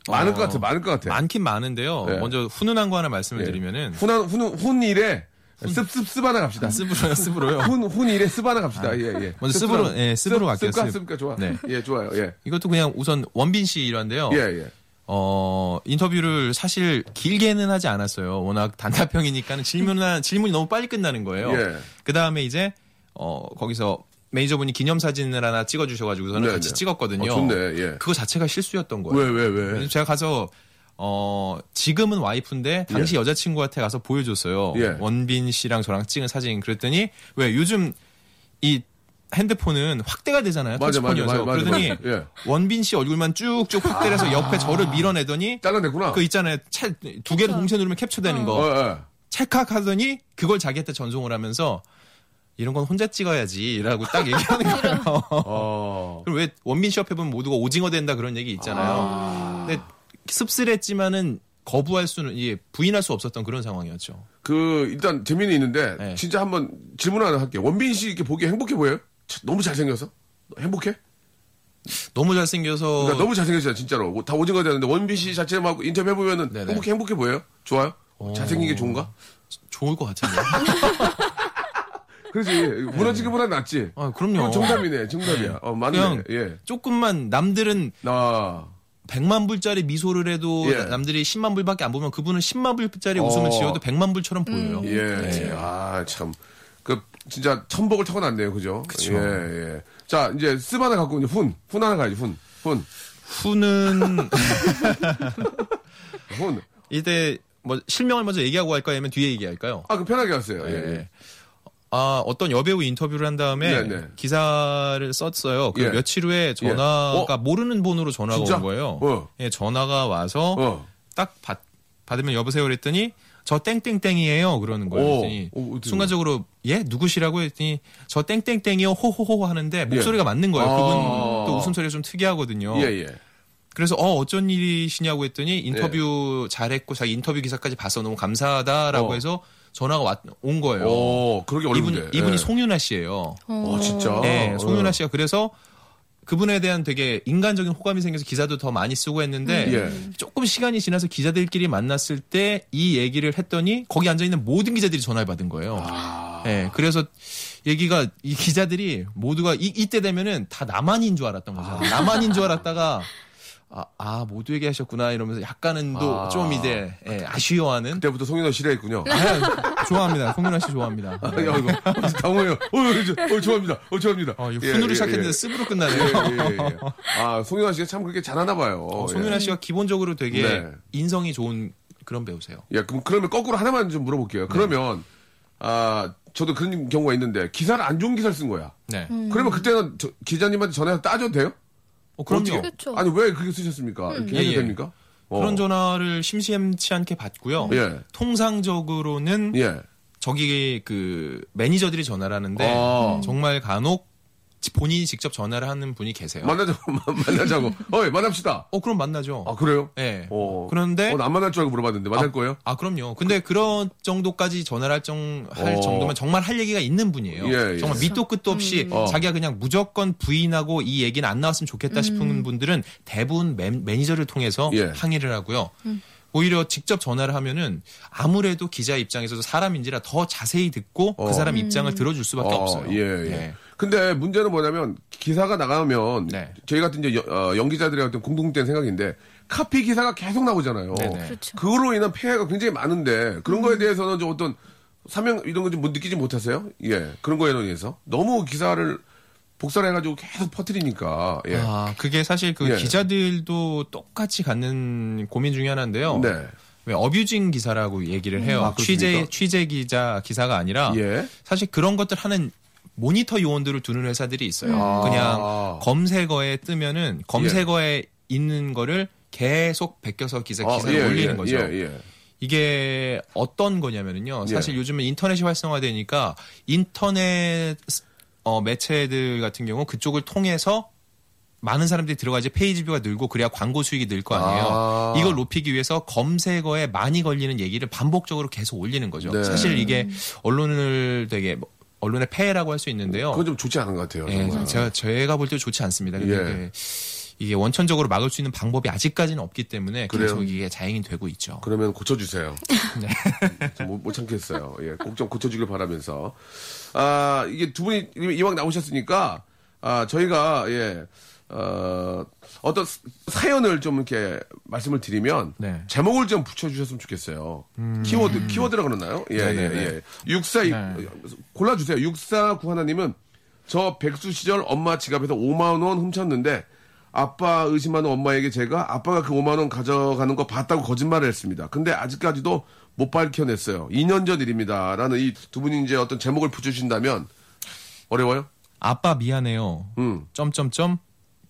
많을 어, 것 같아, 많을 것 같아. 많긴 많은데요. 예. 먼저 훈훈한 거 하나 말씀을 예. 드리면은 훈, 훈, 훈일에 습습 습하나 갑시다. 습으로요, 습으로요. 훈, 훈일에 습하나 갑시다. 예, 예. 먼저 습, 예, 습으로 갈게요, 습. 습가 좋아. 네. 예, 좋아요. 예. 이것도 그냥 우선 원빈 씨 일화인데요. 예, 예. 어, 인터뷰를 사실 길게는 하지 않았어요. 워낙 단답형이니까는 질문은, 질문이 너무 빨리 끝나는 거예요. 예. 그 다음에 이제, 어, 거기서 매니저분이 기념사진을 하나 찍어주셔가지고 저는 네, 같이 네. 찍었거든요. 어, 좋네, 예. 그거 자체가 실수였던 거예요. 왜, 왜, 왜? 제가 가서, 어, 지금은 와이프인데, 당시 여자친구한테 가서 보여줬어요. 예. 원빈 씨랑 저랑 찍은 사진. 그랬더니, 왜 요즘 이 핸드폰은 확대가 되잖아요. 맞아, 맞아. 맞아, 맞아, 그러더니, 맞아. 예. 원빈 씨 얼굴만 쭉쭉 확대를 해서 옆에 저를 밀어내더니, 잘라냈구나. 그 있잖아요. 차, 두 개를 동시에 누르면 캡처되는 거. 어, 예. 찰칵 하더니 그걸 자기한테 전송을 하면서 이런 건 혼자 찍어야지라고 딱 얘기하는 거예요. [LAUGHS] 어. 그럼 왜 원빈 씨 옆에 보면 모두가 오징어 된다 그런 얘기 있잖아요. 근데 씁쓸했지만은 거부할 수는 예, 부인할 수 없었던 그런 상황이었죠. 그 일단 재미는 있는데 네. 진짜 한번 질문 하나 할게요. 원빈 씨 이렇게 보기에 행복해 보여요? 참, 너무 잘생겨서 행복해? 너무 잘생겨서 그러니까 너무 잘생겼어요 진짜로 다 오징어 되는데 원빈 씨 자체만 인터뷰 해보면은 네네. 행복해 행복해 보여요? 좋아요? 잘생긴 게 좋은가? 좋을 것 같은데. [LAUGHS] 그렇지 무너지기보다 낫지. 아, 그럼요. 어, 정답이네 정답이야. 어 맞네. 그냥 예. 조금만 남들은 나 100만 불짜리 미소를 해도 예. 남들이 10만 불밖에 안 보면 그분은 10만 불짜리 웃음을 어. 지어도 100만 불처럼 보여요. 예. 아, 참. 그, 진짜 천복을 타고났네요. 그죠? 그쵸. 예, 예. 자, 이제 습 하나 갖고 이제 훈. 훈 하나 가야지, 훈. 훈. 후는 훈. [LAUGHS] 이때 뭐 실명을 먼저 얘기하고 할까요? 아니면 뒤에 얘기할까요? 아, 그 편하게 하세요. 예. 예. 아, 어떤 여배우 인터뷰를 한 다음에 네, 네. 기사를 썼어요. 그 예. 며칠 후에 전화가 어? 모르는 번호로 전화가 진짜? 온 거예요. 어. 예, 전화가 와서 어. 딱 받, 받으면 여보세요 그랬더니 저 땡땡땡이에요 그러는 거예요. 오. 오, 어떻게 순간적으로 예 누구시라고 했더니 저 땡땡땡이요 호호호 하는데 목소리가 맞는 거예요. 아. 그분 또 웃음소리가 좀 특이하거든요. 예, 예. 그래서 어 어쩐 일이시냐고 했더니 인터뷰 잘했고 자기 인터뷰 기사까지 봐서 너무 감사하다라고 어. 해서 전화가 왔, 온 거예요. 오, 그러게 어려운데. 이분 이분이 예. 송윤아 씨예요. 어, 진짜. 네, 어. 송윤아 씨가 그래서 그분에 대한 되게 인간적인 호감이 생겨서 기사도 더 많이 쓰고 했는데 예. 조금 시간이 지나서 기자들끼리 만났을 때 이 얘기를 했더니 거기 앉아 있는 모든 기자들이 전화를 받은 거예요. 아. 네, 그래서 얘기가 이 기자들이 모두가 이, 이때 되면은 다 나만인 줄 알았던 거죠. 나만인 줄 알았다가 아, 아 모두 얘기하셨구나 이러면서 약간은 또 아. 좀 이제 예, 아쉬워하는. 그때부터 송인호 싫어했군요. 아, 좋아합니다. 송윤아 씨 좋아합니다. 아, 야, 이거, 어, 당황해요. 어, 저, 어, 좋아합니다. 어, 좋아합니다. 어, 이거 예, 훈으로 예, 시작했는데 예. 습으로 예, 끝나네요. 예, 예. 아, 송인호 씨가 참 그렇게 잘하나 봐요. 어, 예. 송윤아 씨가 기본적으로 되게 네. 인성이 좋은 그런 배우세요. 예, 그럼 그러면 거꾸로 하나만 좀 물어볼게요. 그러면 아 저도 그런 경우가 있는데 기사를 안 좋은 기사를 쓴 거야. 네. 그러면 그때는 저- 기자님한테 전화해서 따져도 돼요? 어, 그럼요. 그렇죠. 아니 왜 그렇게 쓰셨습니까? 이렇게 해도 예, 예. 됩니까? 어. 그런 전화를 심심치 않게 받고요. 예. 통상적으로는 예. 저기 그 매니저들이 전화를 하는데 아. 정말 간혹 본인이 직접 전화를 하는 분이 계세요. 만나자고 [LAUGHS] 만나자고. 어이 만납시다. 어 그럼 만나죠. 아 그래요? 예. 어. 그런데 어, 안 만날 줄 알고 물어봤는데 만날 거예요? 아 그럼요. 근데 그 런 정도까지 전화를 할, 정, 할 어. 정도면 정말 할 얘기가 있는 분이에요. 예, 예. 정말 밑도 끝도 없이 어. 자기가 그냥 무조건 부인하고 이 얘기는 안 나왔으면 좋겠다 싶은 분들은 대부분 매, 매니저를 통해서 예. 항의를 하고요. 오히려 직접 전화를 하면은 아무래도 기자 입장에서도 사람인지라 더 자세히 듣고 어. 그 사람 입장을 들어줄 수밖에 어, 없어요. 예, 예. 네. 근데 문제는 뭐냐면 기사가 나가면 네. 저희 같은 이제 여- 어, 연기자들의 어떤 공통된 생각인데 카피 기사가 계속 나오잖아요. 네네. 그렇죠. 그걸로 인한 폐해가 굉장히 많은데 그런 거에 대해서는 좀 어떤 사명 이런 거좀 느끼지 못하세요? 예. 그런 거에 대해서 너무 기사를 복사를 해가지고 계속 퍼뜨리니까 예. 아, 그게 사실 그 예. 기자들도 똑같이 갖는 고민 중에 하나인데요. 네. 왜 어뷰징 기사라고 얘기를 해요. 아, 그렇습니까? 취재 취재 기자 기사가 아니라 예. 사실 그런 것들 하는 모니터 요원들을 두는 회사들이 있어요. 아. 그냥 검색어에 뜨면은 검색어에 있는 거를 계속 베껴서 기사 아, 기사를 예, 올리는 예, 거죠. 예, 예. 이게 어떤 거냐면은요. 사실 예. 요즘은 인터넷이 활성화되니까 인터넷 어, 매체들 같은 경우 그쪽을 통해서 많은 사람들이 들어가 이제 page view가 늘고 그래야 광고 수익이 늘 거 아니에요. 아. 이걸 높이기 위해서 검색어에 많이 걸리는 얘기를 반복적으로 계속 올리는 거죠. 네. 사실 이게 언론을 되게 뭐 언론의 폐해라고 할 수 있는데요. 그건 좀 좋지 않은 것 같아요. 예. 제가 제가 볼 때 좋지 않습니다. 근데 예. 이게, 원천적으로 막을 수 있는 방법이 아직까지는 없기 때문에 그래요? 계속 이게 자행이 되고 있죠. 그러면 고쳐주세요. [LAUGHS] 네. 좀 못, 못 참겠어요. 예, 꼭 좀 고쳐주길 바라면서. 아, 이게 두 분이 이왕 나오셨으니까, 아, 저희가, 예, 어, 어떤 사연을 좀 이렇게 말씀을 드리면, 네. 제목을 좀 붙여주셨으면 좋겠어요. 키워드, 키워드라 그러나요? 예, 예, 음. 네네네. 예. 육사, 네. 골라주세요. 육사구 하나님은 저 백수 시절 엄마 지갑에서 5만 원 훔쳤는데, 아빠 의심하는 엄마에게 제가 아빠가 그 5만 원 가져가는 거 봤다고 거짓말을 했습니다. 근데 아직까지도 못 밝혀냈어요. 2년 전 일입니다. 라는 이 두 분이 이제 어떤 제목을 붙여주신다면 어려워요? 아빠 미안해요. 음. 점점점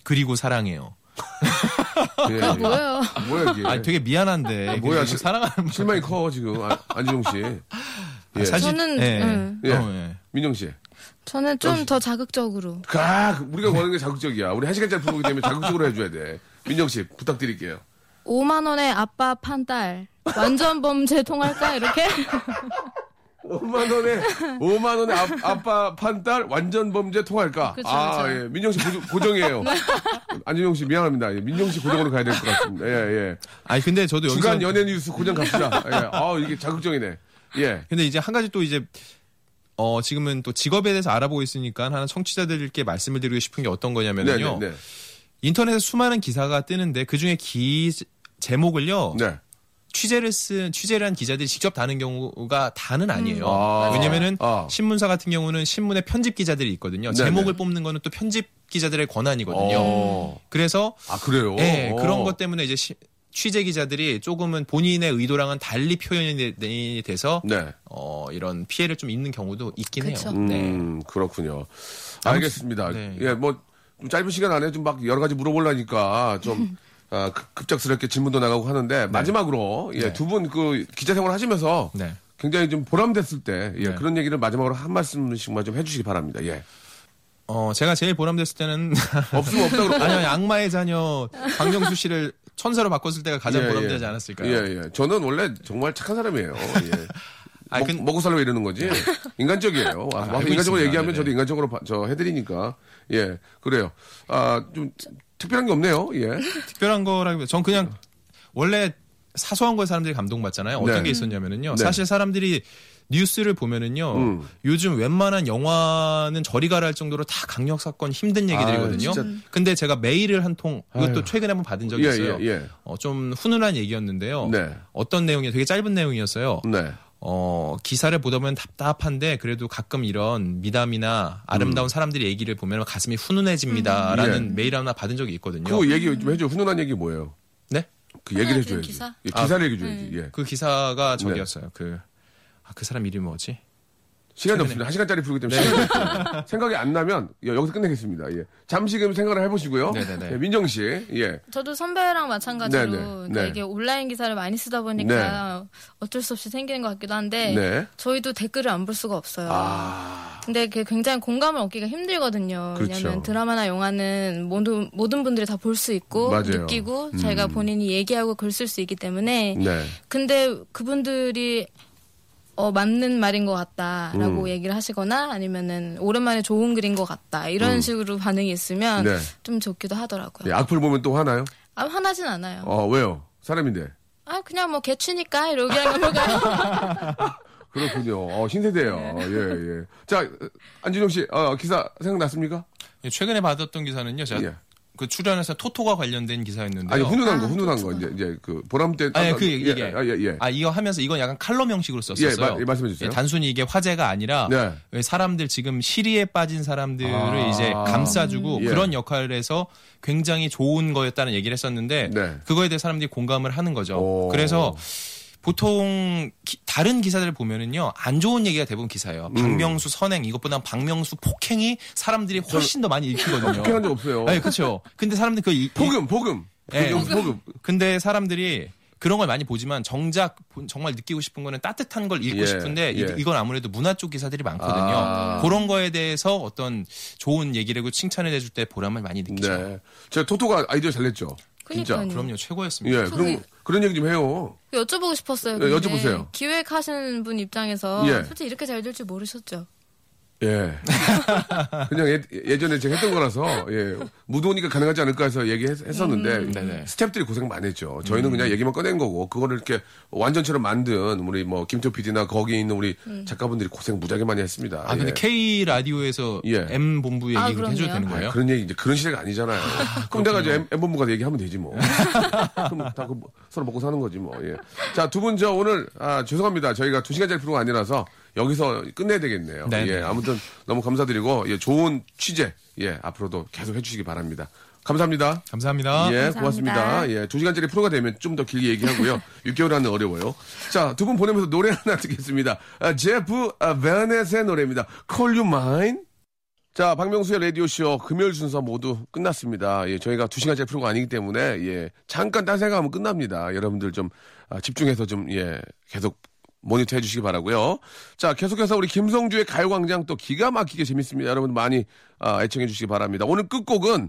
그리고 사랑해요. [LAUGHS] 예, 예. 뭐예요? 뭐야 이게? 아, 되게 미안한데. 뭐야, 뭐야, 지금 사랑하는 실망이 커 지금 아, 안지용 씨. 예. 사실 저는, 예. 음. 예. 어, 예. 민영 씨. 저는 좀 더 자극적으로. 아, 우리가 원하는 게 자극적이야. 우리 한 시간짜리 프로그램 때문에 자극적으로 해줘야 돼. 민영 씨 부탁드릴게요. 5만 원에 아빠 판 딸. 완전 범죄 통할까 이렇게? [LAUGHS] 5만 원에 5만 원에 아, 아빠 판딸 완전 범죄 통할까? 그쵸, 아, 그쵸. 예. 민정 씨 고정, 이에요 [LAUGHS] 안준용 씨 미안합니다. 예, 민정 씨 고정으로 가야 될 것 같습니다. 예, 예. 아니 근데 저도 여기서 주간 연예 뉴스 고정 갑시다. 예. 아, 이게 자극적이네. 예. 근데 이제 한 가지 또 이제 어 지금은 또 직업에 대해서 알아보고 있으니까 하나 청취자들께 말씀을 드리고 싶은 게 어떤 거냐면요. 네, 네, 인터넷에 수많은 기사가 뜨는데 그 중에 기 제목을요. 네. 네. 취재를 쓴 취재를 한 기자들이 직접 다는 경우가 다는 아니에요. 아. 왜냐면은 아. 신문사 같은 경우는 신문에 편집 기자들이 있거든요. 네네. 제목을 뽑는 거는 또 편집 기자들의 권한이거든요. 어. 그래서 아, 그래요? 예, 어. 그런 것 때문에 이제 시- 취재 기자들이 조금은 본인의 의도랑은 달리 표현이 되- 돼서 네. 어, 이런 피해를 좀 입는 경우도 있긴 그쵸. 해요. 네. 음, 그렇군요. 알겠습니다. 네. 예, 뭐, 좀 짧은 시간 안에 좀 막 여러 가지 물어보려니까 좀, [LAUGHS] 아, 급- 급작스럽게 질문도 나가고 하는데, 마지막으로, 예, 네. 두분 그 기자 생활 하시면서 네. 굉장히 좀 보람됐을 때, 예, 네. 그런 얘기를 마지막으로 한 말씀씩만 좀 해주시기 바랍니다. 예. 어, 제가 제일 보람됐을 때는 [LAUGHS] 없으면 없다 그러고. 아니요, 악마의 자녀 박명수 씨를 천사로 바꿨을 때가 가장 예, 보람되지 예. 않았을까요? 예, 예. 저는 원래 정말 착한 사람이에요. 예. [LAUGHS] 아니, 먹, 근- 먹고 살려고 이러는 거지. 인간적이에요. 아, 알고 인간적으로 있습니다. 얘기하면 네네. 저도 인간적으로 바- 저 해드리니까. 예, 그래요. 아, 좀 특별한 게 없네요. 예. [LAUGHS] 특별한 거라기보다 전 그냥 원래 사소한 거에 사람들이 감동받잖아요. 어떤 네. 게 있었냐면은요. 네. 사실 사람들이 뉴스를 보면은요. 음. 요즘 웬만한 영화는 저리 가라 할 정도로 다 강력 사건 힘든 얘기들이거든요. 아. 근데 제가 메일을 한 통 이것도. 최근에 한번 받은 적이 예, 있어요. 예, 예. 어, 좀 훈훈한 얘기였는데요. 네. 어떤 내용이 되게 짧은 내용이었어요. 네. 어, 기사를 보다 보면 답답한데 그래도 가끔 이런 미담이나 아름다운 사람들의 얘기를 보면 가슴이 훈훈해집니다라는 예. 메일 하나 받은 적이 있거든요. 그 얘기 좀 해줘. 훈훈한 얘기 뭐예요? 네? 그 얘기를 훈훈한 해줘야지. 기사? 예, 기사를 얘기해줘야지. 예. 그 기사가 저기였어요. 그, 아, 그 사람 이름이 뭐지? 시간이 최근에- 없습니다. 한 시간짜리 프로기 때문에 시간이 없습니다. 생각이 안 나면 예, 여기서 끝내겠습니다. 예. 잠시 금 생각을 해보시고요. 네네네. 예, 민정 씨, 예. 저도 선배랑 마찬가지로 네네. 그러니까 네. 이게 온라인 기사를 많이 쓰다 보니까 어쩔 수 없이 생기는 것 같기도 한데 네. 저희도 댓글을 안 볼 수가 없어요. 아, 근데 그게 굉장히 공감을 얻기가 힘들거든요. 그렇죠. 왜냐하면 드라마나 영화는 모든 모든 분들이 다 볼 수 있고 맞아요. 음. 느끼고 자기가 본인이 얘기하고 글 쓸 수 있기 때문에 네. 근데 그분들이 어 맞는 말인 것 같다라고 음. 얘기를 하시거나 아니면은 오랜만에 좋은 글인 것 같다 이런 식으로 반응이 있으면 음. 네. 좀 좋기도 하더라고요. 예, 악플 보면 또 화나요? 아 화나진 않아요. 어, 왜요? 사람인데. 아 그냥 뭐 개취니까 이러게 하는 건가요? [LAUGHS] 그렇군요. 어, 신세대예요 네. 예, 예. 자, 안진영 씨, 어, 기사 생각났습니까? 최근에 받았던 기사는요. 제가 예. 그 출연해서 토토가 관련된 기사였는데요. 아니, 훈훈한 거, 아, 훈훈한 거. 그렇구나. 이제, 이제 그 보람 때. 아니, 아까- 그 이게 예, 예, 예. 아 이거 하면서 이건 약간 칼럼 형식으로 썼었어요. 예, 마- 예, 말씀해 주세요. 단순히 이게 화제가 아니라 네. 왜 사람들 지금 시리에 빠진 사람들을 아. 이제 감싸주고 예. 그런 역할을 해서 굉장히 좋은 거였다는 얘기를 했었는데 네. 그거에 대해 사람들이 공감을 하는 거죠. 오. 그래서 보통 기- 다른 기사들 을 보면은요 안 좋은 얘기가 대부분 기사예요. 음. 박명수 선행 이것보다 박명수 폭행이 사람들이 훨씬 더 많이 읽히거든요. 폭행한 적 없어요. 네, 그렇죠. 근데 사람들 그 이- 폭음, 폭음. 예. 폭음, 폭음. 근데 사람들이 그런 걸 많이 보지만 정작 본- 정말 느끼고 싶은 거는 따뜻한 걸 읽고 예, 싶은데 예. 이, 건 아무래도 문화 쪽 기사들이 많거든요. 아. 그런 거에 대해서 어떤 좋은 얘기를 하고 칭찬을 해줄 때 보람을 많이 느끼죠. 네. 제가 토토가 아이디어 잘 냈죠. 진짜. 그러니까요. 그럼요, 최고였습니다. 예, 그럼 그런 얘기 좀 해요. 여쭤보고 싶었어요. 네, 근데 여쭤보세요. 기획하시는 분 입장에서 예. 솔직히 이렇게 잘 될 줄 모르셨죠? 예. [LAUGHS] 그냥 예, 전에 제가 했던 거라서, 예. 무도니까 가능하지 않을까 해서 얘기했었는데, 네네. 스탭들이 고생 많이 했죠. 저희는 그냥 얘기만 꺼낸 거고, 그거를 이렇게 완전처럼 만든 우리 뭐, 김태 PD나 거기 있는 우리 작가분들이 고생 무지하게 많이 했습니다. 아 근데 예. K 라디오에서 예. M 본부 얘기 아, 해줘도. 되는 거예요? 그런 얘기, 이제 그런 시대가 아니잖아요. 그럼 내가 이제 M, 본부가 얘기하면 되지 뭐. [LAUGHS] 그럼 다 그, 서로 먹고 사는 거지 뭐. 예. 자, 두 분 저 오늘, 아, 죄송합니다. 저희가 두 시간짜리 프로가 아니라서 여기서 끝내야 되겠네요. 네네. 예. 아무튼 너무 감사드리고, 예, 좋은 취재, 예, 앞으로도 계속 해주시기 바랍니다. 감사합니다. 감사합니다. 예, 감사합니다. 고맙습니다. 예, 두 시간짜리 프로가 되면 좀 더 길게 얘기하고요. [LAUGHS] 6개월 안은 어려워요. 자, 두 분 보내면서 노래 하나 듣겠습니다. 아, 제프 아, 베넷의 노래입니다. Call You Mine. 자, 박명수의 라디오쇼 금요일 순서 모두 끝났습니다. 예, 저희가 두 시간짜리 프로가 아니기 때문에, 예, 잠깐 딴 생각하면 끝납니다. 여러분들 좀, 아, 집중해서 좀, 예, 계속 모니터 해주시기 바라고요 자, 계속해서 우리 김성주의 가요광장 또 기가 막히게 재밌습니다. 여러분 많이, 아, 애청해 주시기 바랍니다. 오늘 끝곡은,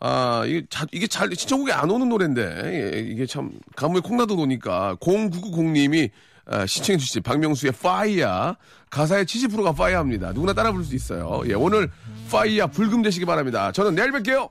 아, 이게, 자, 이게 잘, 신청곡이 안 오는 노래인데, 예, 이게 참, 가뭄에 콩나도 오니까, 0990님이 아, 신청해 주신 박명수의 파이야. 가사의 70%가 파이야입니다. 누구나 따라 부를 수 있어요. 예, 오늘 파이야 불금 되시기 바랍니다. 저는 내일 뵐게요.